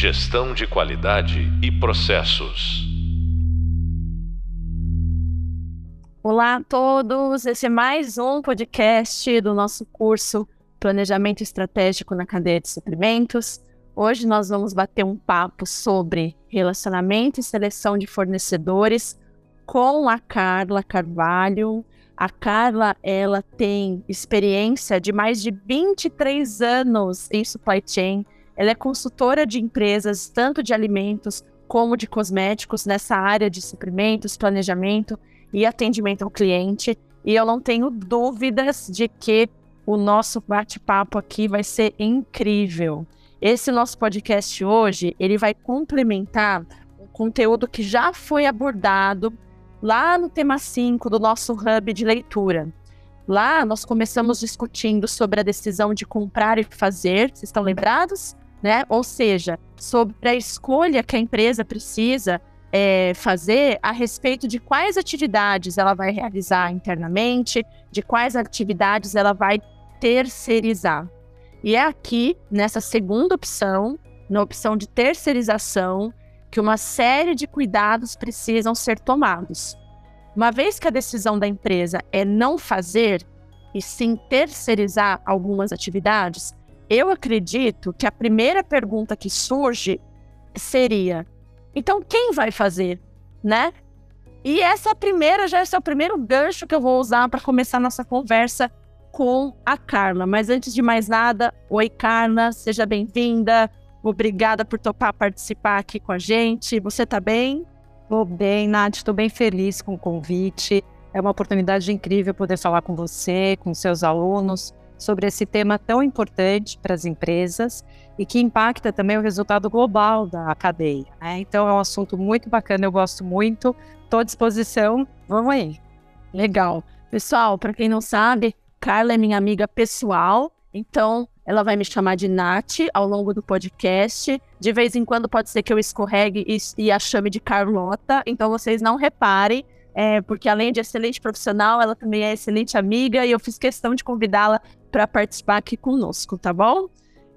Gestão de qualidade e processos. Olá a todos, esse é mais um podcast do nosso curso Planejamento Estratégico na Cadeia de Suprimentos. Hoje nós vamos bater um papo sobre relacionamento e seleção de fornecedores com a Carla Carvalho. A Carla, ela tem experiência de mais de 23 anos em supply chain. Ela é consultora de empresas, tanto de alimentos como de cosméticos, nessa área de suprimentos, planejamento e atendimento ao cliente. E eu não tenho dúvidas de que o nosso bate-papo aqui vai ser incrível. Esse nosso podcast hoje, ele vai complementar um conteúdo que já foi abordado lá no tema 5 do nosso hub de leitura. Lá nós começamos discutindo sobre a decisão de comprar e fazer, vocês estão lembrados? Né? Ou seja, sobre a escolha que a empresa precisa é, fazer a respeito de quais atividades ela vai realizar internamente, de quais atividades ela vai terceirizar. E é aqui, nessa segunda opção, na opção de terceirização, que uma série de cuidados precisam ser tomados. Uma vez que a decisão da empresa é não fazer e sim terceirizar algumas atividades, eu acredito que a primeira pergunta que surge seria: então quem vai fazer, né? E essa primeira já é o primeiro gancho que eu vou usar para começar nossa conversa com a Carla. Mas antes de mais nada, oi Carla, seja bem-vinda. Obrigada por topar participar aqui com a gente. Você tá bem? Tô bem, Nath, estou bem feliz com o convite. É uma oportunidade incrível poder falar com você, com seus alunos, sobre esse tema tão importante para as empresas e que impacta também o resultado global da cadeia. Né? Então é um assunto muito bacana, eu gosto muito. Estou à disposição. Vamos aí. Legal. Pessoal, para quem não sabe, Carla é minha amiga pessoal, então ela vai me chamar de Nath ao longo do podcast. De vez em quando pode ser que eu escorregue e, e a chame de Carlota, então vocês não reparem, é, porque além de excelente profissional, ela também é excelente amiga e eu fiz questão de convidá-la para participar aqui conosco, tá bom?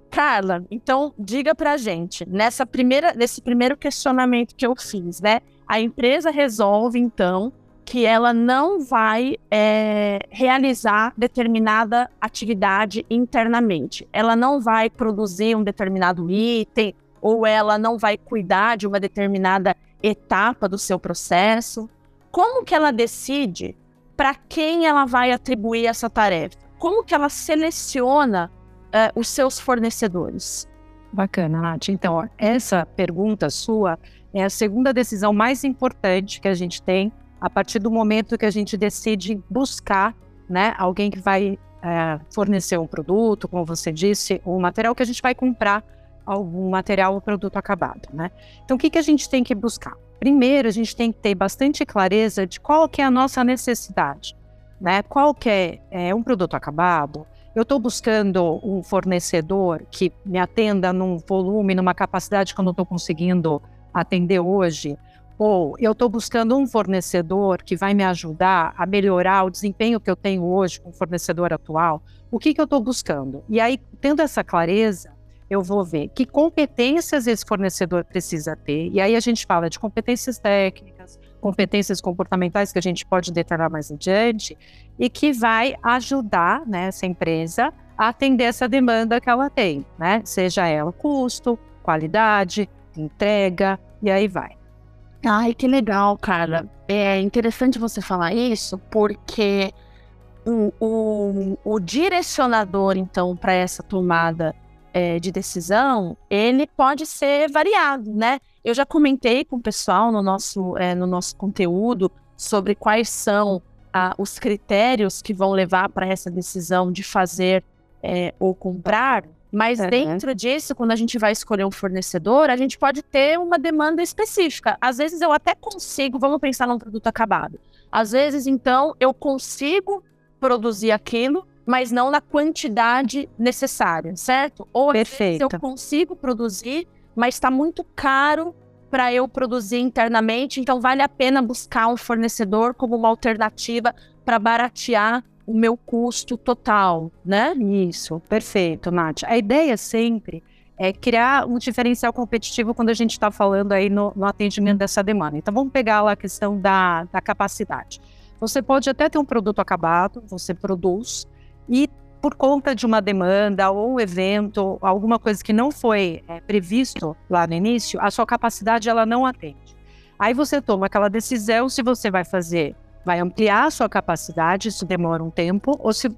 Carla, então diga pra gente, nessa primeira, nesse primeiro questionamento que eu fiz, né? A empresa resolve, então, que ela não vai é, realizar determinada atividade internamente. Ela não vai produzir um determinado item ou ela não vai cuidar de uma determinada etapa do seu processo. Como que ela decide para quem ela vai atribuir essa tarefa? Como que ela seleciona uh, os seus fornecedores? Bacana, Nath. Então, ó, essa pergunta sua é a segunda decisão mais importante que a gente tem a partir do momento que a gente decide buscar né, alguém que vai é, fornecer um produto, como você disse, um material que a gente vai comprar algum material ou produto acabado, né? Então, o que, que a gente tem que buscar? Primeiro, a gente tem que ter bastante clareza de qual que é a nossa necessidade, né? Qual que é, é um produto acabado? Eu estou buscando um fornecedor que me atenda num volume, numa capacidade que eu não estou conseguindo atender hoje, ou eu estou buscando um fornecedor que vai me ajudar a melhorar o desempenho que eu tenho hoje com o fornecedor atual, o que, que eu estou buscando? E aí, tendo essa clareza, eu vou ver que competências esse fornecedor precisa ter. E aí a gente fala de competências técnicas, competências comportamentais que a gente pode detalhar mais adiante e que vai ajudar né, essa empresa a atender essa demanda que ela tem, né? Seja ela custo, qualidade, entrega e aí vai. Ai, que legal, cara. É interessante você falar isso, porque o, o, o direcionador, então, para essa tomada é, de decisão, ele pode ser variado, né? Eu já comentei com o pessoal no nosso, é, no nosso conteúdo sobre quais são ah, os critérios que vão levar para essa decisão de fazer é, ou comprar. Mas uhum. dentro disso, quando a gente vai escolher um fornecedor, a gente pode ter uma demanda específica. Às vezes eu até consigo, vamos pensar num produto acabado. Às vezes, então, eu consigo produzir aquilo, mas não na quantidade necessária, certo? Ou Perfeito. eu consigo produzir, mas está muito caro para eu produzir internamente, então vale a pena buscar um fornecedor como uma alternativa para baratear o meu custo total, né? Isso, perfeito, Nath. A ideia sempre é criar um diferencial competitivo quando a gente está falando aí no, no, atendimento dessa demanda. Então, vamos pegar lá a questão da, da capacidade. Você pode até ter um produto acabado, você produz, e por conta de uma demanda ou um evento, alguma coisa que não foi é, previsto lá no início, a sua capacidade ela não atende. Aí você toma aquela decisão se você vai fazer, vai ampliar a sua capacidade, isso demora um tempo, ou se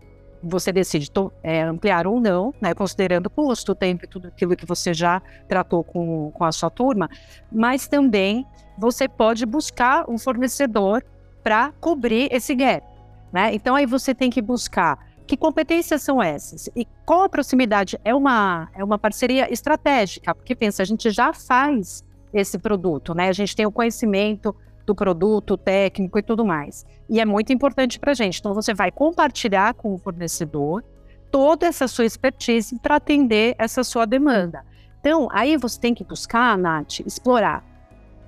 você decide é, ampliar ou não, né, considerando o custo, o tempo e tudo aquilo que você já tratou com, com a sua turma, mas também você pode buscar um fornecedor para cobrir esse gap. Né? Então aí você tem que buscar que competências são essas? E qual a proximidade? É uma, é uma parceria estratégica, porque pensa, a gente já faz esse produto, né? A gente tem o conhecimento do produto, técnico e tudo mais. E é muito importante para a gente. Então, você vai compartilhar com o fornecedor toda essa sua expertise para atender essa sua demanda. Então, aí você tem que buscar, Nath, explorar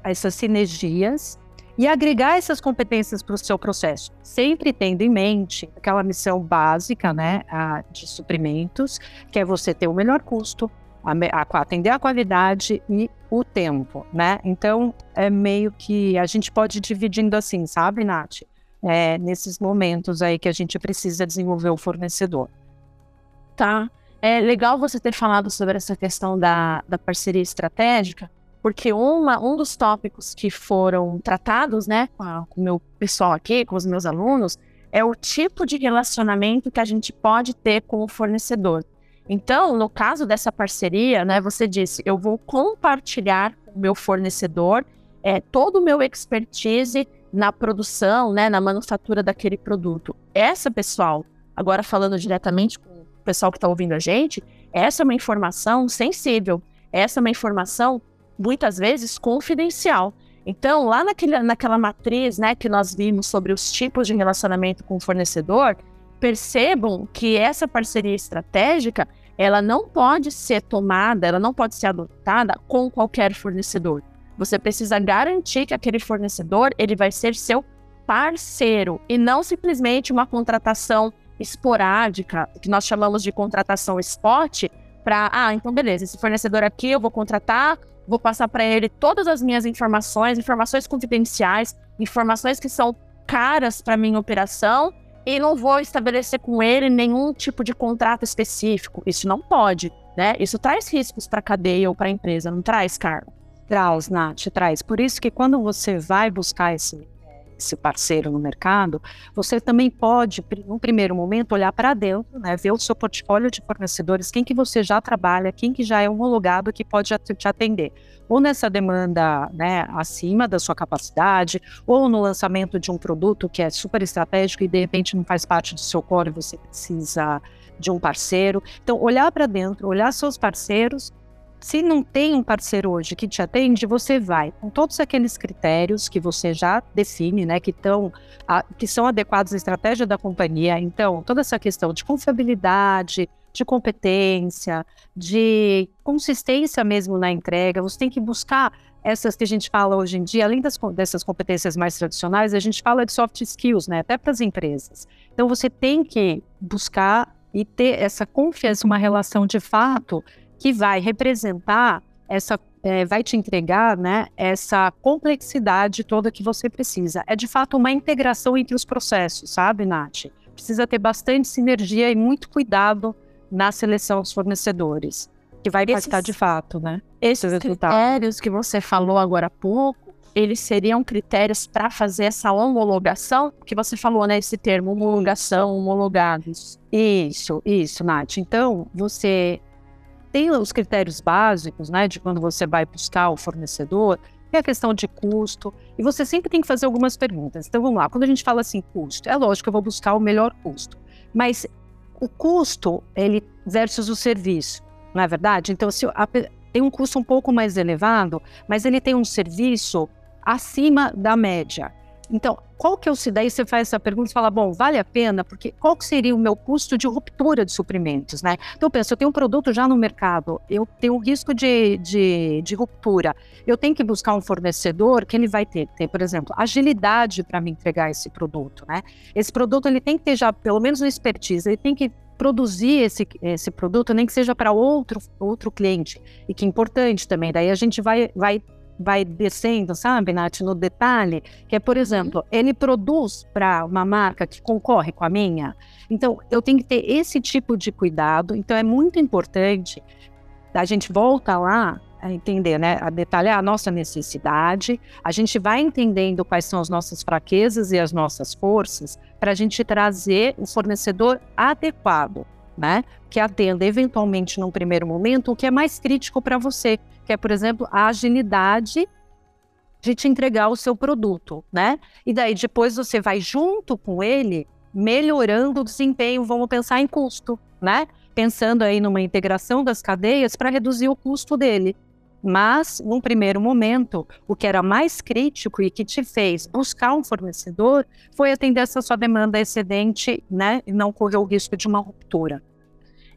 essas sinergias e agregar essas competências para o seu processo, sempre tendo em mente aquela missão básica né, de suprimentos, que é você ter o melhor custo, atender a qualidade e o tempo, né? Então, é meio que a gente pode ir dividindo assim, sabe, Nath? É, nesses momentos aí que a gente precisa desenvolver o fornecedor. Tá. É legal você ter falado sobre essa questão da, da parceria estratégica, porque uma, um dos tópicos que foram tratados, né, com, o meu pessoal aqui, com os meus alunos, é o tipo de relacionamento que a gente pode ter com o fornecedor. Então, no caso dessa parceria, né, você disse, eu vou compartilhar com o meu fornecedor é, todo o meu expertise na produção, né, na manufatura daquele produto. Essa, pessoal, agora falando diretamente com o pessoal que está ouvindo a gente, essa é uma informação sensível. Essa é uma informação, muitas vezes, confidencial. Então, lá naquele, naquela matriz né, que nós vimos sobre os tipos de relacionamento com o fornecedor, percebam que essa parceria estratégica ela não pode ser tomada, ela não pode ser adotada com qualquer fornecedor. Você precisa garantir que aquele fornecedor ele vai ser seu parceiro e não simplesmente uma contratação esporádica, que nós chamamos de contratação spot, para, ah, então beleza, esse fornecedor aqui eu vou contratar, vou passar para ele todas as minhas informações, informações confidenciais, informações que são caras para minha operação e não vou estabelecer com ele nenhum tipo de contrato específico. Isso não pode, né? Isso traz riscos para a cadeia ou para a empresa, não traz, Carlos? Traz, Nath, traz. Por isso que quando você vai buscar esse esse parceiro no mercado, você também pode, no primeiro momento, olhar para dentro, né, ver o seu portfólio de fornecedores, quem que você já trabalha, quem que já é homologado que pode te atender. Ou nessa demanda né, acima da sua capacidade, ou no lançamento de um produto que é super estratégico e de repente não faz parte do seu core, você precisa de um parceiro. Então, olhar para dentro, olhar seus parceiros se não tem um parceiro hoje que te atende, você vai com todos aqueles critérios que você já define, né, que, tão, a, que são adequados à estratégia da companhia. Então, toda essa questão de confiabilidade, de competência, de consistência mesmo na entrega, você tem que buscar essas que a gente fala hoje em dia, além das, dessas competências mais tradicionais, a gente fala de soft skills, né, até para as empresas. Então, você tem que buscar e ter essa confiança, uma relação de fato que vai representar essa é, vai te entregar né, essa complexidade toda que você precisa. É de fato uma integração entre os processos, sabe, Nath? Precisa ter bastante sinergia e muito cuidado na seleção dos fornecedores, que vai impactar Esses, de fato, né? Esses critérios que você falou agora há pouco, eles seriam critérios para fazer essa homologação, que você falou, né? Esse termo, homologação, homologados. Isso, isso, Nath. Então, você tem os critérios básicos, né, de quando você vai buscar o fornecedor, é a questão de custo, e você sempre tem que fazer algumas perguntas. Então vamos lá, quando a gente fala assim custo, é lógico que eu vou buscar o melhor custo, mas o custo ele versus o serviço, não é verdade? Então se a, tem um custo um pouco mais elevado, mas ele tem um serviço acima da média. Então, qual que é o daí você faz essa pergunta e fala, bom, vale a pena, porque qual que seria o meu custo de ruptura de suprimentos, né? Então, eu penso, eu tenho um produto já no mercado, eu tenho um risco de, de, de ruptura, eu tenho que buscar um fornecedor que ele vai ter, ter por exemplo, agilidade para me entregar esse produto, né? Esse produto, ele tem que ter já, pelo menos uma expertise, ele tem que produzir esse, esse produto, nem que seja para outro, outro cliente, e que é importante também. Daí a gente vai, vai, vai descendo, sabe, Nath, no detalhe, que é, por exemplo, ele produz para uma marca que concorre com a minha. Então, eu tenho que ter esse tipo de cuidado. Então, é muito importante. A gente volta lá a entender, né, a detalhar a nossa necessidade, a gente vai entendendo quais são as nossas fraquezas e as nossas forças para a gente trazer o fornecedor adequado, né, que atenda eventualmente num primeiro momento o que é mais crítico para você, que é, por exemplo, a agilidade de te entregar o seu produto, né? E daí depois você vai junto com ele melhorando o desempenho, vamos pensar em custo, né? Pensando aí numa integração das cadeias para reduzir o custo dele. Mas, num primeiro momento, o que era mais crítico e que te fez buscar um fornecedor foi atender essa sua demanda excedente, né, e não correr o risco de uma ruptura.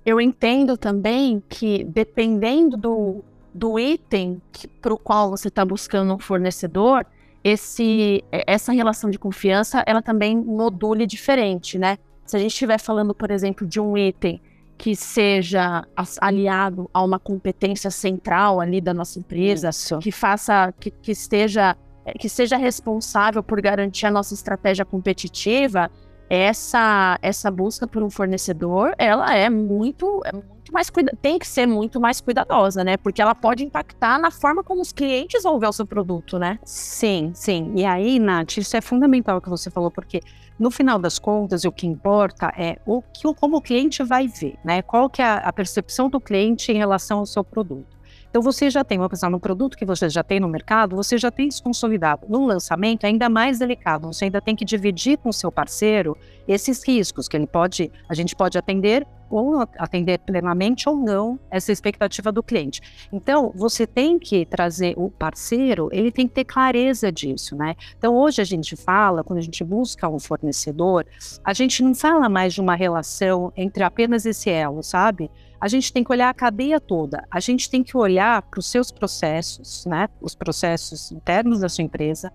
Eu entendo também que, dependendo do, do item para o qual você está buscando um fornecedor, esse, essa relação de confiança, ela também module diferente, né? Se a gente estiver falando, por exemplo, de um item que seja aliado a uma competência central ali da nossa empresa, Isso. que faça, que, que esteja, eh, que seja responsável por garantir a nossa estratégia competitiva, essa essa busca por um fornecedor, ela é muito, é muito mais cuida tem que ser muito mais cuidadosa, né? Porque ela pode impactar na forma como os clientes vão ver o seu produto, né? Sim, sim. E aí, Nath, isso é fundamental o que você falou, porque no final das contas, o que importa é o que, como o cliente vai ver, né? Qual que é a percepção do cliente em relação ao seu produto. Então você já tem, vamos pensar no produto que você já tem no mercado, você já tem isso consolidado. No lançamento é ainda mais delicado, você ainda tem que dividir com o seu parceiro esses riscos que ele pode, a gente pode atender ou atender plenamente ou não essa expectativa do cliente. Então, você tem que trazer o parceiro, ele tem que ter clareza disso, né? Então, hoje a gente fala, quando a gente busca um fornecedor, a gente não fala mais de uma relação entre apenas esse elo, sabe? A gente tem que olhar a cadeia toda. A gente tem que olhar para os seus processos, né? Os processos internos da sua empresa,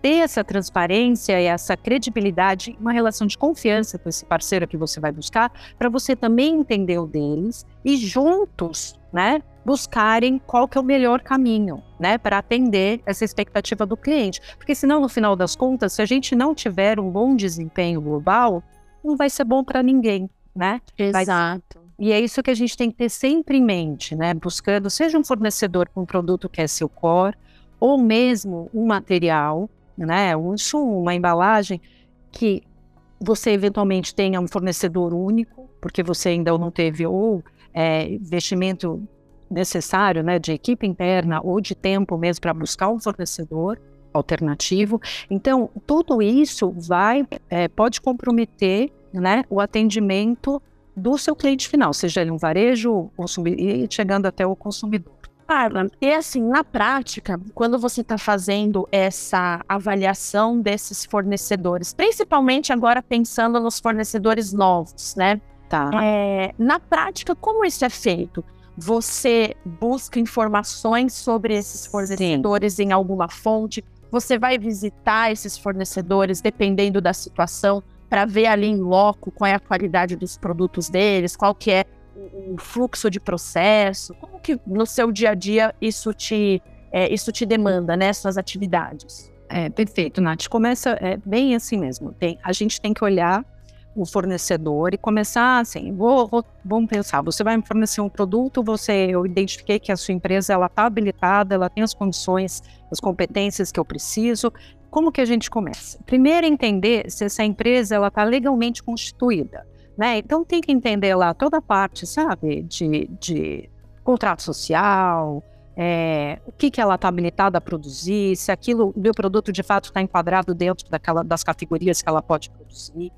ter essa transparência e essa credibilidade, uma relação de confiança com esse parceiro que você vai buscar, para você também entender o deles e juntos, né, buscarem qual que é o melhor caminho, né, para atender essa expectativa do cliente. Porque senão, no final das contas, se a gente não tiver um bom desempenho global, não vai ser bom para ninguém, né? Exato. E é isso que a gente tem que ter sempre em mente, né? Buscando, seja um fornecedor com um produto que é seu core, ou mesmo um material né? Um insumo, uma embalagem que você eventualmente tenha um fornecedor único, porque você ainda não teve ou é, investimento necessário, né, de equipe interna ou de tempo mesmo para buscar um fornecedor alternativo. Então, tudo isso vai é, pode comprometer, né, o atendimento do seu cliente final, seja ele um varejo e chegando até o consumidor. Carla, e assim, na prática, quando você está fazendo essa avaliação desses fornecedores, principalmente agora pensando nos fornecedores novos, né? Tá. É, na prática, como isso é feito? Você busca informações sobre esses fornecedores Sim. em alguma fonte? Você vai visitar esses fornecedores dependendo da situação para ver ali em loco qual é a qualidade dos produtos deles, qual que é o fluxo de processo? Como que no seu dia a dia isso te, é, isso te demanda, né, suas atividades? É, perfeito, Nath. Começa é, bem assim mesmo. Tem, a gente tem que olhar o fornecedor e começar assim, vou, vou, vamos pensar, você vai me fornecer um produto, você, eu identifiquei que a sua empresa ela está habilitada, ela tem as condições, as competências que eu preciso. Como que a gente começa? Primeiro entender se essa empresa ela está legalmente constituída. Né? Então tem que entender lá toda a parte, sabe, de, de contrato social, é, o que, que ela está habilitada a produzir, se aquilo, o meu produto de fato está enquadrado dentro daquela, das categorias que ela pode produzir.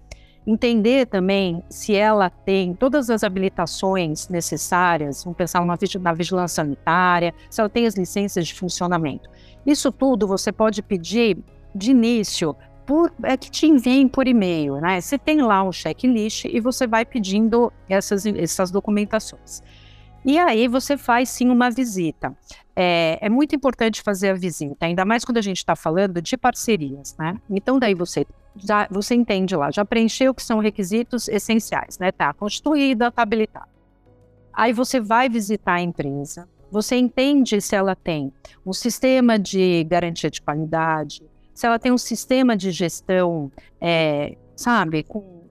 Entender também se ela tem todas as habilitações necessárias, vamos pensar numa, na vigilância sanitária, se ela tem as licenças de funcionamento. Isso tudo você pode pedir de início por, é que te enviem por e-mail, né? Você tem lá um checklist e você vai pedindo essas, essas documentações. E aí você faz sim uma visita. É, é, muito importante fazer a visita, ainda mais quando a gente está falando de parcerias, né? Então daí você já você entende lá, já preencheu o que são requisitos essenciais, né? Tá constituída, tá habilitada. Aí você vai visitar a empresa, você entende se ela tem um sistema de garantia de qualidade, se ela tem um sistema de gestão, é, sabe, com,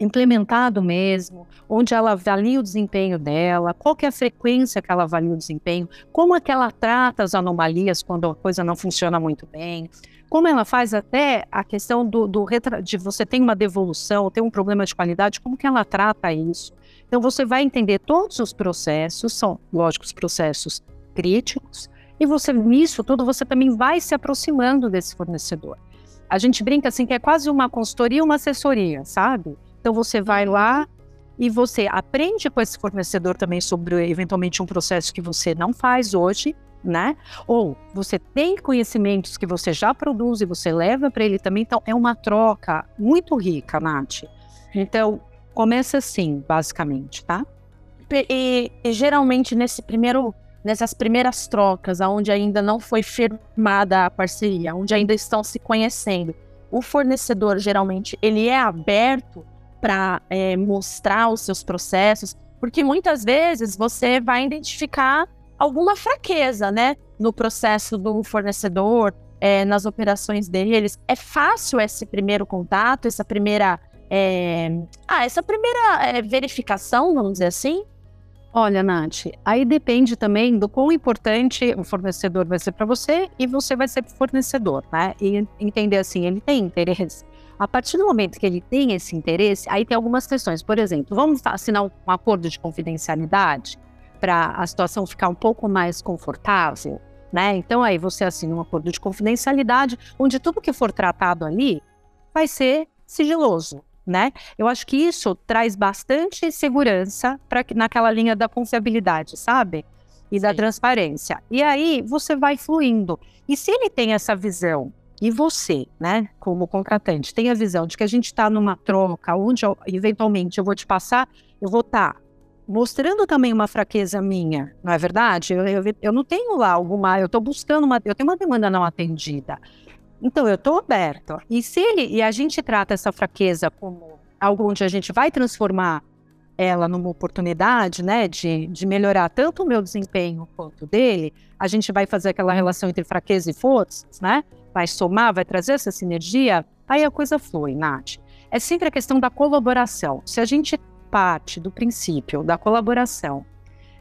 implementado mesmo, onde ela avalia o desempenho dela, qual que é a frequência que ela avalia o desempenho, como é que ela trata as anomalias quando a coisa não funciona muito bem, como ela faz até a questão do, do de você tem uma devolução, tem um problema de qualidade, como que ela trata isso. Então você vai entender todos os processos, são lógicos processos críticos, e você nisso tudo você também vai se aproximando desse fornecedor. A gente brinca assim que é quase uma consultoria, uma assessoria, sabe? Então você vai lá e você aprende com esse fornecedor também sobre eventualmente um processo que você não faz hoje, né? Ou você tem conhecimentos que você já produz e você leva para ele também. Então é uma troca muito rica, Nath. Então Começa assim, basicamente, tá? E, e, geralmente nesse primeiro, nessas primeiras trocas, onde ainda não foi firmada a parceria, onde ainda estão se conhecendo, o fornecedor geralmente ele é aberto para é, mostrar os seus processos, porque muitas vezes você vai identificar alguma fraqueza, né, no processo do fornecedor, é, nas operações deles. É fácil esse primeiro contato, essa primeira é... Ah, essa primeira é, verificação, vamos dizer assim? Olha, Nath, aí depende também do quão importante o fornecedor vai ser para você e você vai ser fornecedor, né? E entender assim, ele tem interesse. A partir do momento que ele tem esse interesse, aí tem algumas questões. Por exemplo, vamos assinar um acordo de confidencialidade para a situação ficar um pouco mais confortável, né? Então aí você assina um acordo de confidencialidade, onde tudo que for tratado ali vai ser sigiloso, né? Eu acho que isso traz bastante segurança para naquela linha da confiabilidade, sabe? E Sim. da transparência. E aí você vai fluindo. E se ele tem essa visão e você, né, como contratante, tem a visão de que a gente está numa troca, onde eu, eventualmente eu vou te passar, eu vou estar tá mostrando também uma fraqueza minha, não é verdade? Eu, eu, eu não tenho lá alguma, eu estou buscando uma, eu tenho uma demanda não atendida. Então, eu estou aberto. E se ele, e a gente trata essa fraqueza como algo onde a gente vai transformar ela numa oportunidade, né, de, de melhorar tanto o meu desempenho quanto dele, a gente vai fazer aquela relação entre fraqueza e forças, né? Vai somar, vai trazer essa sinergia, aí a coisa flui, Nath. É sempre a questão da colaboração. Se a gente parte do princípio da colaboração,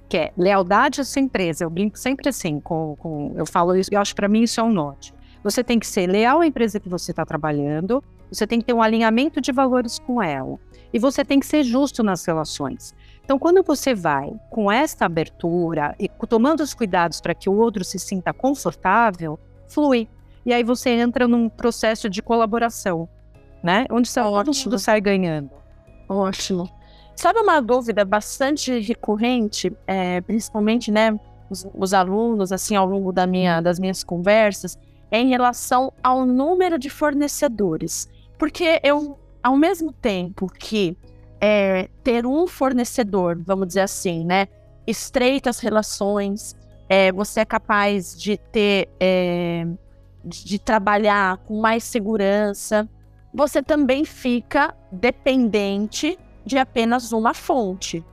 que é lealdade à sua empresa, eu brinco sempre assim, com, com eu falo isso, eu acho para mim isso é um norte. Você tem que ser leal à empresa que você está trabalhando, você tem que ter um alinhamento de valores com ela. E você tem que ser justo nas relações. Então, quando você vai com esta abertura e tomando os cuidados para que o outro se sinta confortável, flui. E aí você entra num processo de colaboração, né? Onde você, todo mundo sai ganhando. Ótimo. Sabe uma dúvida bastante recorrente, é, principalmente, né, os, os, alunos, assim, ao longo da minha, das minhas conversas, é em relação ao número de fornecedores. Porque eu, ao mesmo tempo que é, ter um fornecedor, vamos dizer assim, né, estreita as relações, é, você é capaz de ter, é, de, de trabalhar com mais segurança, você também fica dependente de apenas uma fonte,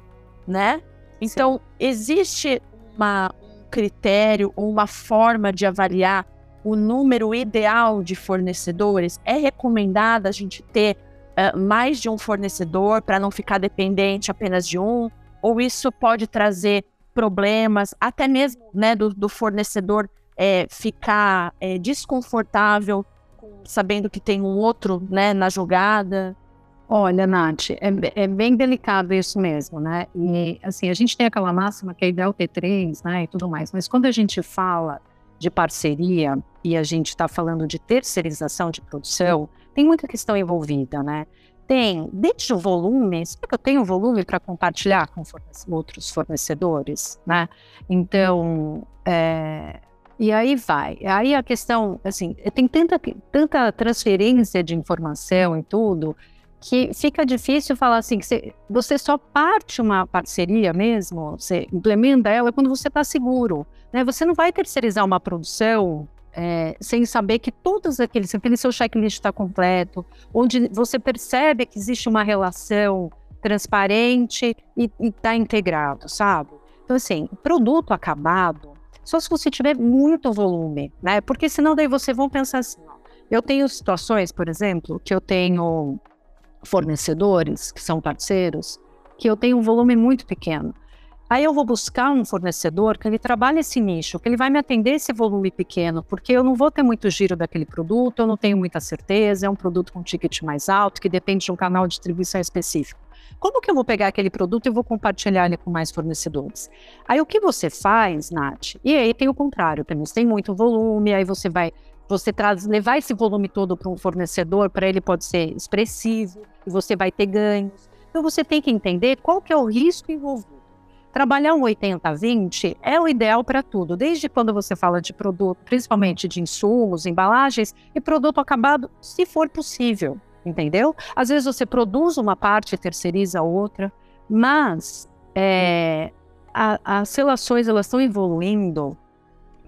né? Então, Sim. existe uma, um critério ou uma forma de avaliar o número ideal de fornecedores? É recomendado a gente ter uh, mais de um fornecedor para não ficar dependente apenas de um? Ou isso pode trazer problemas, até mesmo né, do, do fornecedor é, ficar é, desconfortável sabendo que tem um outro né, na jogada? Olha, Nath, é, é, bem delicado isso mesmo, né? E assim, a gente tem aquela máxima que é ideal ter três, né? E tudo mais, mas quando a gente fala de parceria e a gente está falando de terceirização de produção, tem muita questão envolvida, né? Tem, desde o volume, será que eu tenho volume para compartilhar com fornece outros fornecedores, né? Então, é, e aí vai. Aí a questão, assim, tem tanta, tanta transferência de informação e tudo, que fica difícil falar assim, que você, você só parte uma parceria mesmo, você implementa ela quando você está seguro. Né? Você não vai terceirizar uma produção é, sem saber que todos aqueles, aquele seu checklist está completo, onde você percebe que existe uma relação transparente e está integrado, sabe? Então, assim, produto acabado, só se você tiver muito volume, né? Porque senão daí você vão pensar assim, ó, eu tenho situações, por exemplo, que eu tenho fornecedores, que são parceiros, que eu tenho um volume muito pequeno. Aí eu vou buscar um fornecedor que ele trabalhe esse nicho, que ele vai me atender esse volume pequeno, porque eu não vou ter muito giro daquele produto, eu não tenho muita certeza, é um produto com ticket mais alto, que depende de um canal de distribuição específico. Como que eu vou pegar aquele produto e vou compartilhar ele com mais fornecedores? Aí o que você faz, Nath? E aí tem o contrário também, tem muito volume, aí você vai você traz, levar esse volume todo para um fornecedor, para ele pode ser expressivo, e você vai ter ganhos. Então você tem que entender qual que é o risco envolvido. Trabalhar um 80-20 é o ideal para tudo, desde quando você fala de produto, principalmente de insumos, embalagens e produto acabado, se for possível, entendeu? Às vezes você produz uma parte e terceiriza outra, mas é, a, as relações elas estão evoluindo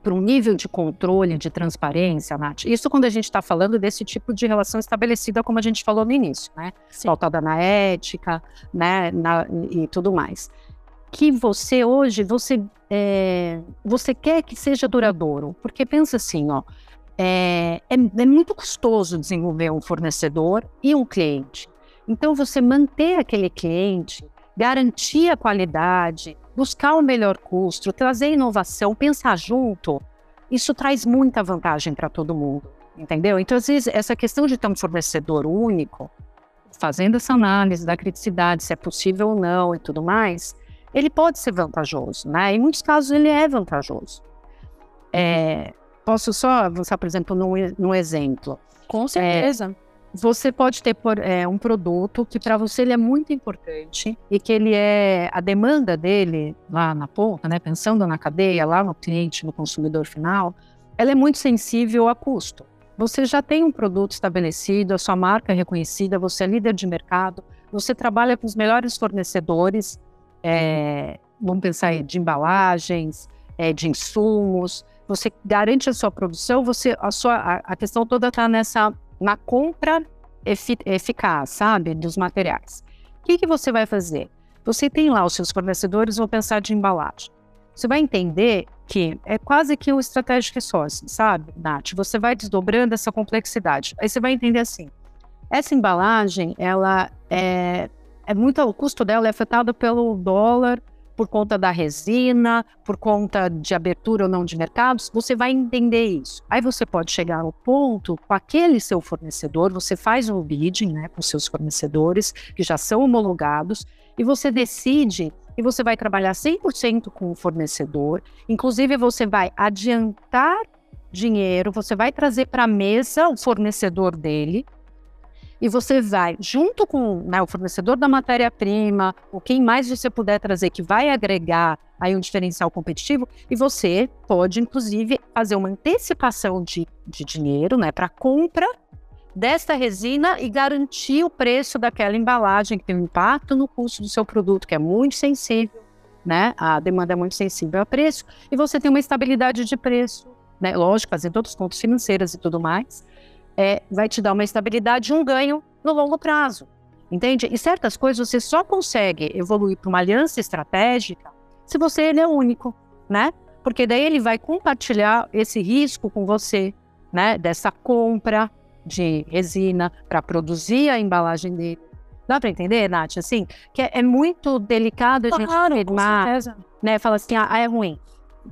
para um nível de controle, de transparência, Nath. Isso quando a gente está falando desse tipo de relação estabelecida, como a gente falou no início, né? Sim. Pautada na ética, né? Na, e tudo mais. Que você hoje, você, é, você quer que seja duradouro. Porque pensa assim, ó. É, é, é muito custoso desenvolver um fornecedor e um cliente. Então, você manter aquele cliente, garantir a qualidade, buscar o melhor custo, trazer inovação, pensar junto, isso traz muita vantagem para todo mundo, entendeu? Então, às vezes, essa questão de ter um fornecedor único, fazendo essa análise da criticidade, se é possível ou não e tudo mais, ele pode ser vantajoso, né? Em muitos casos, ele é vantajoso. É, posso só avançar, por exemplo, num, num exemplo? Com certeza. É, você pode ter por, é, um produto que para você ele é muito importante e que ele é a demanda dele lá na ponta, né, pensando na cadeia, lá no cliente, no consumidor final, ela é muito sensível a custo. Você já tem um produto estabelecido, a sua marca é reconhecida, você é líder de mercado, você trabalha com os melhores fornecedores, é, vamos pensar aí, de embalagens, é, de insumos, você garante a sua produção, você a sua a, a questão toda está nessa na compra eficaz, sabe, dos materiais. O que, que você vai fazer? Você tem lá os seus fornecedores, vão pensar de embalagem. Você vai entender que é quase que um strategic resource, sabe, Nath? Você vai desdobrando essa complexidade. Aí você vai entender assim, essa embalagem, ela é, é muito, o custo dela é afetado pelo dólar, por conta da resina, por conta de abertura ou não de mercados, você vai entender isso. Aí você pode chegar ao ponto com aquele seu fornecedor, você faz um bidding né, com seus fornecedores que já são homologados e você decide e você vai trabalhar 100% com o fornecedor, inclusive você vai adiantar dinheiro, você vai trazer para a mesa o fornecedor dele, e você vai, junto com né, o fornecedor da matéria-prima, ou quem mais você puder trazer que vai agregar aí um diferencial competitivo, e você pode, inclusive, fazer uma antecipação de, de dinheiro né, para compra desta resina e garantir o preço daquela embalagem que tem um impacto no custo do seu produto, que é muito sensível, né? A demanda é muito sensível a preço, e você tem uma estabilidade de preço, né? Lógico, fazendo todos os contas financeiras e tudo mais, é, vai te dar uma estabilidade e um ganho no longo prazo. Entende? E certas coisas você só consegue evoluir para uma aliança estratégica se você ele é único, né? Porque daí ele vai compartilhar esse risco com você, né? Dessa compra de resina para produzir a embalagem dele. Dá para entender, Nath? Assim, que é, é muito delicado a gente claro, afirmar, né? Fala assim, ah, é ruim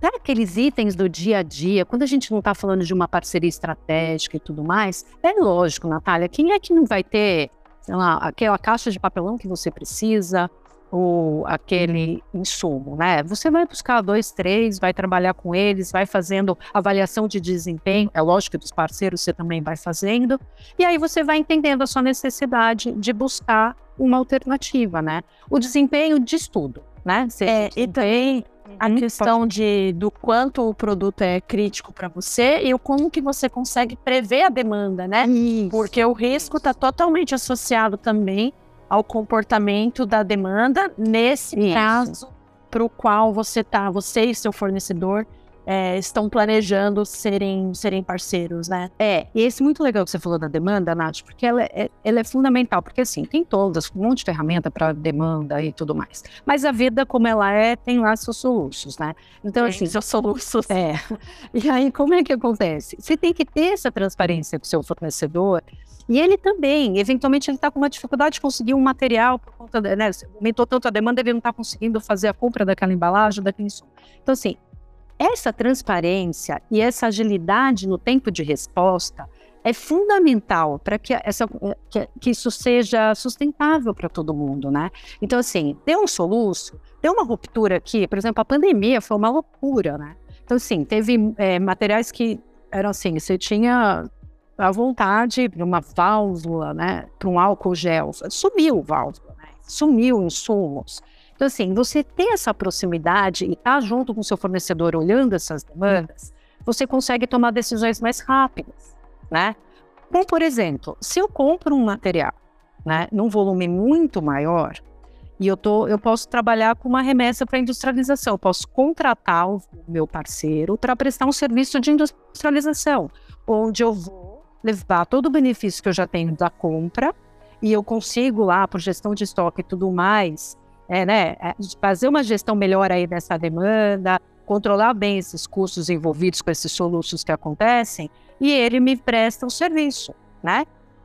daqueles itens do dia a dia, quando a gente não está falando de uma parceria estratégica e tudo mais, é lógico, Natália, quem é que não vai ter, sei lá, aquela caixa de papelão que você precisa, ou aquele insumo, né? Você vai buscar dois, três, vai trabalhar com eles, vai fazendo avaliação de desempenho, é lógico que dos parceiros você também vai fazendo, e aí você vai entendendo a sua necessidade de buscar uma alternativa, né? O desempenho diz tudo, né? é, e também a questão de do quanto o produto é crítico para você e o como que você consegue prever a demanda, né? Isso. Porque o risco está totalmente associado também ao comportamento da demanda nesse Isso. caso para o qual você tá, você e seu fornecedor é, estão planejando serem, serem parceiros, né? É, e esse é muito legal que você falou da demanda, Nath, porque ela é, ela é fundamental, porque assim, tem todas, um monte de ferramenta para demanda e tudo mais. Mas a vida como ela é, tem lá seus soluços, né? Então, tem assim. Seus soluços. É. E aí, como é que acontece? Você tem que ter essa transparência com o seu fornecedor. E ele também, eventualmente, ele está com uma dificuldade de conseguir um material por conta, né? Aumentou tanto a demanda, ele não está conseguindo fazer a compra daquela embalagem, daquele insumo. Então, assim, essa transparência e essa agilidade no tempo de resposta é fundamental para que, que, que, isso seja sustentável para todo mundo, né? Então, assim, deu um soluço, deu uma ruptura aqui, por exemplo, a pandemia foi uma loucura, né? Então, assim, teve é, materiais que eram assim, você tinha a vontade uma válvula, né, para um álcool gel, sumiu válvula, né? sumiu insumos. Então, assim, você ter essa proximidade e estar tá junto com o seu fornecedor olhando essas demandas, você consegue tomar decisões mais rápidas, né? Como, por exemplo, se eu compro um material, né, num volume muito maior, e eu, tô, eu posso trabalhar com uma remessa para industrialização, eu posso contratar o meu parceiro para prestar um serviço de industrialização, onde eu vou levar todo o benefício que eu já tenho da compra e eu consigo lá, por gestão de estoque e tudo mais, é, né, é, fazer uma gestão melhor aí dessa demanda, controlar bem esses custos envolvidos com esses soluços que acontecem, e ele me presta um serviço, né?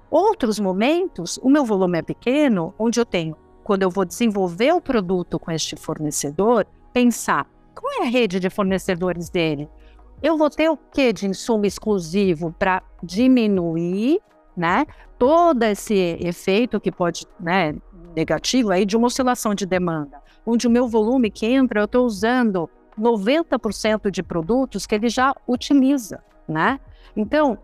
Outros momentos, o meu volume é pequeno, onde eu tenho, quando eu vou desenvolver o produto com este fornecedor, pensar qual é a rede de fornecedores dele? Eu vou ter o que de insumo exclusivo para diminuir, né? Todo esse efeito que pode, né, negativo aí de uma oscilação de demanda, onde o meu volume que entra, eu estou usando 90% de produtos que ele já utiliza, né? Então,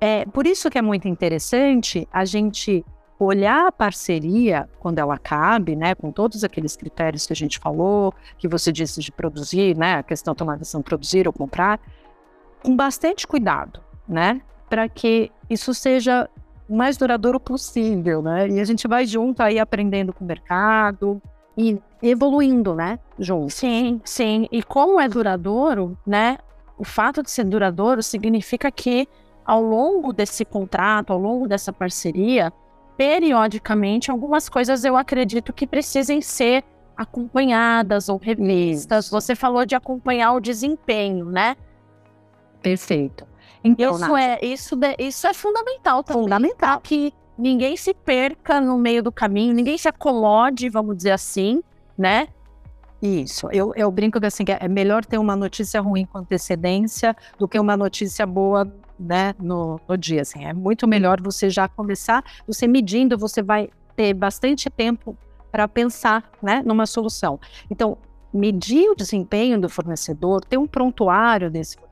é por isso que é muito interessante a gente olhar a parceria quando ela cabe, né, com todos aqueles critérios que a gente falou, que você disse de produzir, né, a questão de decisão produzir ou comprar, com bastante cuidado, né, para que isso seja o mais duradouro possível, né? E a gente vai junto aí aprendendo com o mercado e evoluindo, né? Junto. Sim, sim. E como é duradouro, né? O fato de ser duradouro significa que ao longo desse contrato, ao longo dessa parceria, periodicamente algumas coisas eu acredito que precisem ser acompanhadas ou revistas. Você falou de acompanhar o desempenho, né? Perfeito. Então, isso, é, isso, de, isso é fundamental também. Fundamental. Que ninguém se perca no meio do caminho, ninguém se acomode, vamos dizer assim, né? Isso, eu, eu brinco que assim, é melhor ter uma notícia ruim com antecedência do que uma notícia boa né, no, no dia. Assim. É muito melhor você já começar, você medindo, você vai ter bastante tempo para pensar né, numa solução. Então, medir o desempenho do fornecedor, ter um prontuário desse fornecedor,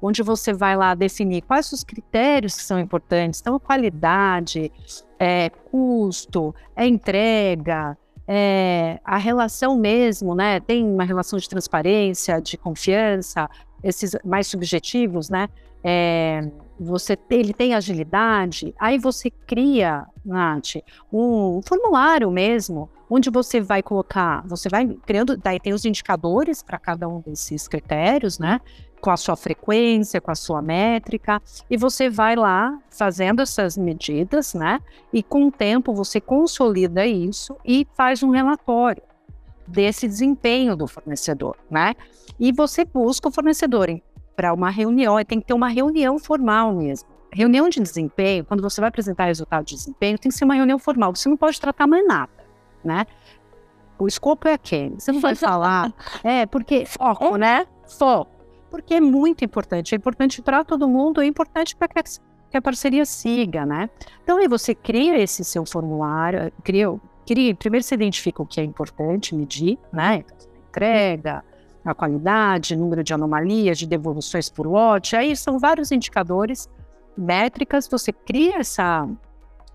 onde você vai lá definir quais os critérios que são importantes, então qualidade, é, custo, é entrega, é, a relação mesmo, né? Tem uma relação de transparência, de confiança, esses mais subjetivos, né? É, você ele tem agilidade, aí você cria, Nath, um formulário mesmo, onde você vai colocar, você vai criando, daí tem os indicadores para cada um desses critérios, né? Com a sua frequência, com a sua métrica, e você vai lá fazendo essas medidas, né? E com o tempo você consolida isso e faz um relatório desse desempenho do fornecedor, né? E você busca o fornecedor para uma reunião, tem que ter uma reunião formal mesmo. Reunião de desempenho, quando você vai apresentar resultado de desempenho, tem que ser uma reunião formal. Você não pode tratar mais nada né? O escopo é aquele. Você não vai falar. É, porque. Foco, né? Foco. Porque é muito importante. É importante para todo mundo, é importante para que, que a parceria siga, né? Então aí você cria esse seu formulário, cria, cria, primeiro você identifica o que é importante medir, né? Entrega, a qualidade, número de anomalias, de devoluções por lote, aí são vários indicadores, métricas, você cria essa,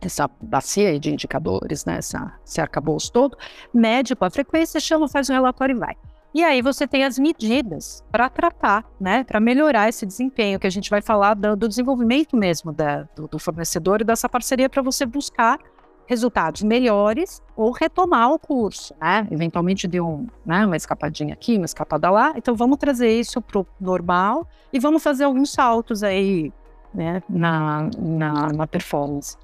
essa bacia de indicadores, né, essa, esse arcabouço todo, mede com a frequência, chama, faz um relatório e vai. E aí você tem as medidas para tratar, né, para melhorar esse desempenho, que a gente vai falar do, do desenvolvimento mesmo da, do, do fornecedor e dessa parceria para você buscar resultados melhores ou retomar o curso, né? Eventualmente deu um, né, uma escapadinha aqui, uma escapada lá. Então vamos trazer isso para o normal e vamos fazer alguns saltos aí, né, na, na, na performance.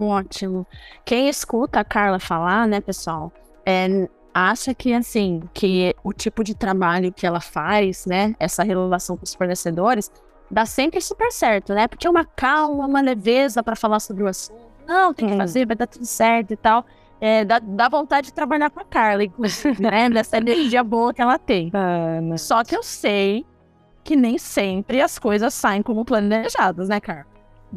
Ótimo. Quem escuta a Carla falar, né, pessoal, é, acha que assim, que o tipo de trabalho que ela faz, né, essa relação com os fornecedores, dá sempre super certo, né? Porque é uma calma, uma leveza para falar sobre o assunto. Não, tem que uhum. fazer, vai dar tudo certo e tal. É, dá, dá vontade de trabalhar com a Carla, inclusive, né? Dessa energia boa que ela tem. Ah, Só que eu sei que nem sempre as coisas saem como planejadas, né, Carla?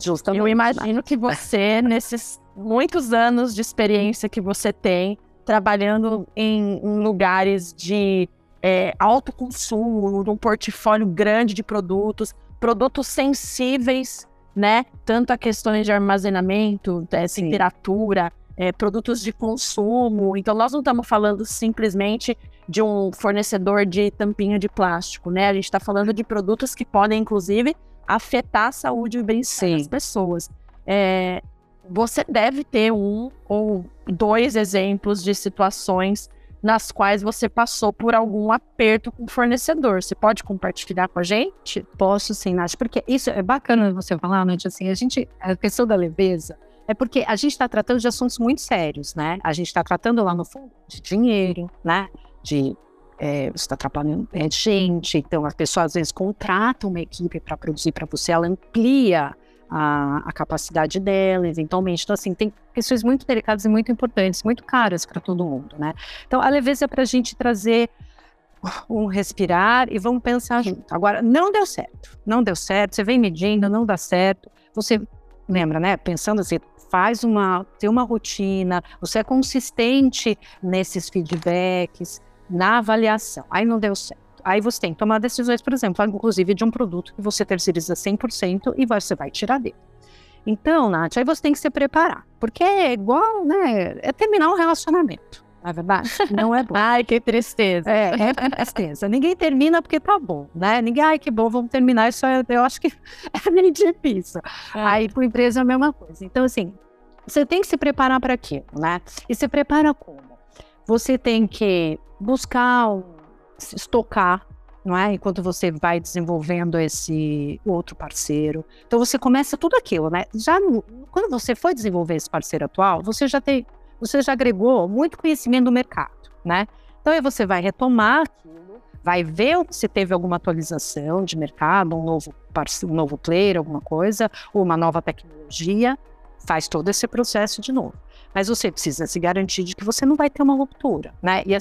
Justamente. Eu imagino que você, nesses muitos anos de experiência que você tem, trabalhando em, em lugares de é, alto consumo, num portfólio grande de produtos, produtos sensíveis, né? Tanto a questões de armazenamento, é, temperatura, é, produtos de consumo. Então, nós não estamos falando simplesmente de um fornecedor de tampinha de plástico, né? A gente está falando de produtos que podem, inclusive, afetar a saúde e o bem-estar das pessoas. É, você deve ter um ou dois exemplos de situações nas quais você passou por algum aperto com o fornecedor. Você pode compartilhar com a gente? Posso sim, Nath, porque isso é bacana você falar, Nath, assim, a gente, a questão da leveza, é porque a gente está tratando de assuntos muito sérios, né? A gente está tratando lá no fundo de dinheiro, né? De é, você está trabalhando é, gente, então as pessoas às vezes contratam uma equipe para produzir para você, ela amplia a, a, capacidade dela, eventualmente. Então, assim, tem questões muito delicadas e muito importantes, muito caras para todo mundo, né? Então, a leveza é para a gente trazer um respirar e vamos pensar junto. Agora, não deu certo, não deu certo, você vem medindo, não dá certo, você lembra, né? Pensando assim, faz uma, tem uma rotina, você é consistente nesses feedbacks, na avaliação. Aí não deu certo. Aí você tem que tomar decisões, por exemplo, inclusive de um produto que você terceiriza 100% e você vai tirar dele. Então, Nath, aí você tem que se preparar, porque é igual, né? É terminar um relacionamento. Na é verdade, não é bom. ai, que tristeza. É, é tristeza. Ninguém termina porque tá bom, né? Ninguém, ai, que bom, vamos terminar. Isso é, eu acho que é meio difícil. É. Aí, para empresa, é a mesma coisa. Então, assim, você tem que se preparar para aquilo, né? E se prepara como? Você tem que buscar um estocar, não é? Enquanto você vai desenvolvendo esse outro parceiro. Então você começa tudo aquilo, né? Já no, quando você foi desenvolver esse parceiro atual, você já tem, você já agregou muito conhecimento do mercado, né? Então aí você vai retomar aquilo, vai ver se teve alguma atualização de mercado, um novo parceiro, um novo player, alguma coisa, ou uma nova tecnologia, faz todo esse processo de novo. Mas você precisa se garantir de que você não vai ter uma ruptura, né? E,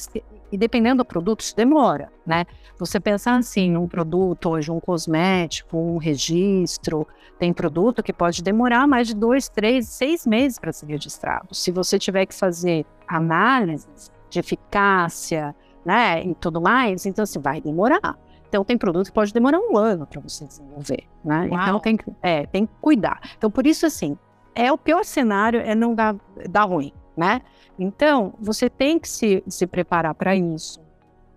e dependendo do produto, isso demora, né? Você pensar assim, um produto hoje, um cosmético, um registro, tem produto que pode demorar mais de dois, três, seis meses para ser registrado. Se você tiver que fazer análises de eficácia, né, e tudo mais, então assim, vai demorar. Então tem produto que pode demorar um ano para você desenvolver, né? Uau. Então tem que, é, tem que cuidar. Então por isso assim, é o pior cenário é não dar, dar ruim, né? Então, você tem que se, se preparar para isso.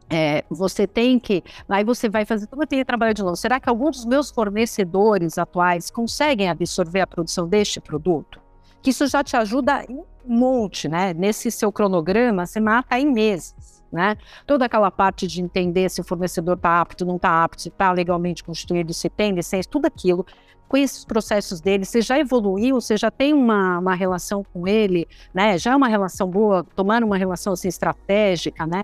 É, você tem que. Aí você vai fazer todo aquele trabalho de novo. Será que alguns dos meus fornecedores atuais conseguem absorver a produção deste produto? Que isso já te ajuda um monte, né? Nesse seu cronograma, você mata em meses. Né? Toda aquela parte de entender se o fornecedor está apto, não está apto, se está legalmente constituído, se tem licença, tudo aquilo conhece os processos dele, você já evoluiu, você já tem uma, uma relação com ele, né? Já é uma relação boa, tomando uma relação assim estratégica, né?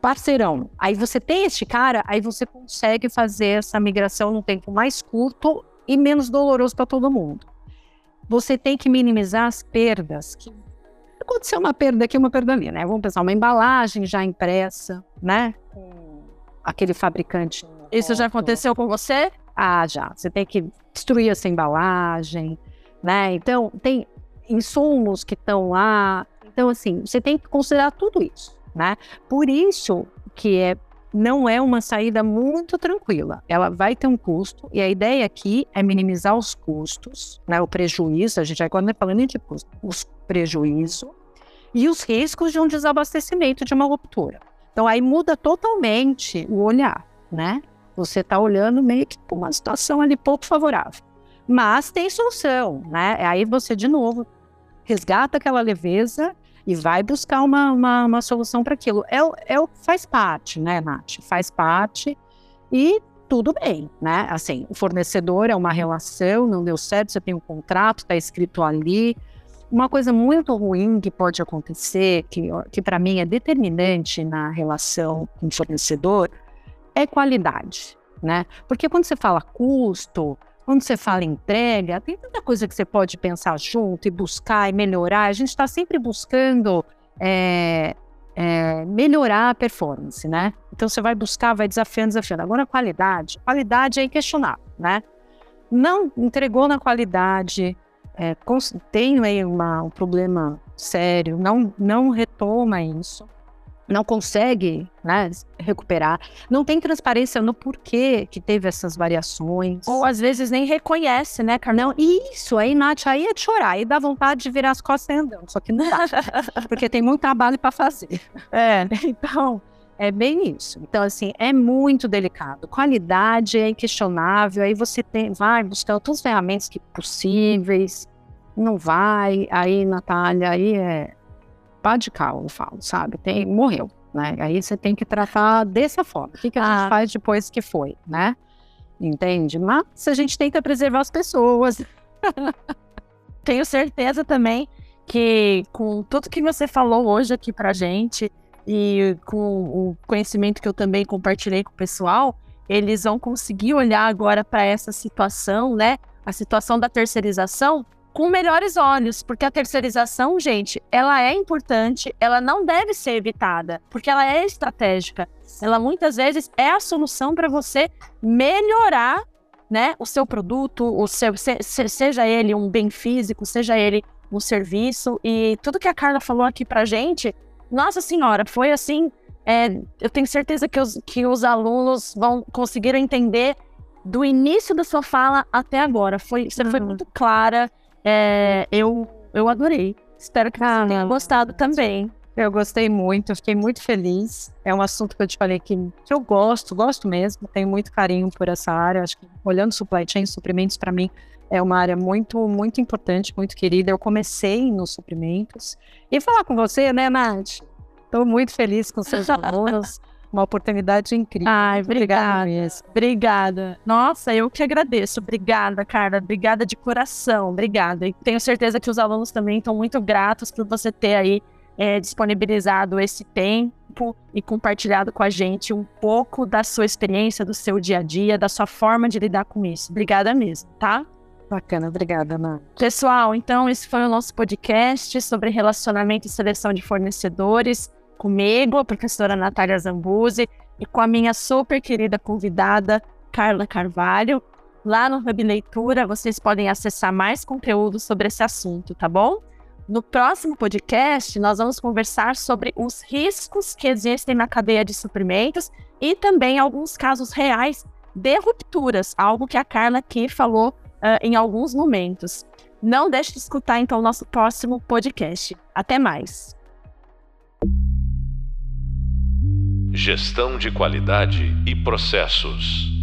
Parceirão. Aí você tem este cara, aí você consegue fazer essa migração num tempo mais curto e menos doloroso para todo mundo. Você tem que minimizar as perdas. Que aconteceu uma perda aqui, uma perda ali, né? Vamos pensar uma embalagem já impressa, né? Com aquele fabricante. Isso já aconteceu com você? Ah, já. Você tem que destruir essa embalagem, né? Então, tem insumos que estão lá. Então, assim, você tem que considerar tudo isso, né? Por isso que é, não é uma saída muito tranquila. Ela vai ter um custo, e a ideia aqui é minimizar os custos, né? O prejuízo, a gente agora não é falando de custo, os prejuízos e os riscos de um desabastecimento, de uma ruptura. Então aí muda totalmente o olhar, né? Você está olhando meio que para uma situação ali pouco favorável. Mas tem solução, né? Aí você, de novo, resgata aquela leveza e vai buscar uma, uma, uma solução para aquilo. É, é, faz parte, né, Nath? Faz parte e tudo bem, né? Assim, o fornecedor é uma relação, não deu certo, você tem um contrato, está escrito ali. Uma coisa muito ruim que pode acontecer, que, que para mim é determinante na relação com o fornecedor, é qualidade, né? Porque quando você fala custo, quando você fala entrega, tem tanta coisa que você pode pensar junto e buscar e melhorar. A gente está sempre buscando é, é, melhorar a performance, né? Então você vai buscar, vai desafiando, desafiando. Agora qualidade, qualidade é inquestionável, né? Não entregou na qualidade, é, tem aí uma, um problema sério, não, não retoma isso não consegue né, recuperar, não tem transparência no porquê que teve essas variações. Ou às vezes nem reconhece, né, Carol? Isso, aí, Nath, aí é de chorar, aí dá vontade de virar as costas e andando, só que não dá, porque tem muito trabalho para fazer. É, então, é bem isso. Então, assim, é muito delicado. Qualidade é inquestionável, aí você tem, vai buscar todas as ferramentas que possíveis, não vai, aí, Natália, aí é pá de cal, eu falo, sabe? Tem, morreu, né? Aí você tem que tratar dessa forma. O que, que a gente ah. faz depois que foi, né? Entende? Mas a gente tenta preservar as pessoas. Tenho certeza também que com tudo que você falou hoje aqui pra gente e com o conhecimento que eu também compartilhei com o pessoal, eles vão conseguir olhar agora para essa situação, né? A situação da terceirização com melhores olhos, porque a terceirização, gente, ela é importante, ela não deve ser evitada, porque ela é estratégica. Ela muitas vezes é a solução para você melhorar, né, o seu produto, o seu se, seja ele um bem físico, seja ele um serviço e tudo que a Carla falou aqui pra gente, nossa senhora, foi assim, é, eu tenho certeza que os, que os alunos vão conseguir entender do início da sua fala até agora. Foi, você uhum. foi muito clara, é, eu, eu adorei. Espero que você tenha gostado também. Eu gostei muito, fiquei muito feliz. É um assunto que eu te falei que, que eu gosto, gosto mesmo, tenho muito carinho por essa área. Acho que olhando supply chain, suprimentos, para mim, é uma área muito, muito importante, muito querida. Eu comecei nos suprimentos. E falar com você, né, Nath? Estou muito feliz com seus alunos uma oportunidade incrível. Ai, obrigada. Obrigada. Nossa, eu que agradeço. Obrigada, cara. Obrigada de coração. Obrigada. E tenho certeza que os alunos também estão muito gratos por você ter aí é, disponibilizado esse tempo e compartilhado com a gente um pouco da sua experiência, do seu dia a dia, da sua forma de lidar com isso. Obrigada mesmo, tá? Bacana, obrigada, Ana. Pessoal, então esse foi o nosso podcast sobre relacionamento e seleção de fornecedores comigo, a professora Natália Zambuzi, e com a minha super querida convidada, Carla Carvalho. Lá no Hub Leitura, vocês podem acessar mais conteúdo sobre esse assunto, tá bom? No próximo podcast, nós vamos conversar sobre os riscos que existem na cadeia de suprimentos e também alguns casos reais de rupturas, algo que a Carla aqui falou uh, em alguns momentos. Não deixe de escutar então o nosso próximo podcast. Até mais! Gestão de qualidade e processos.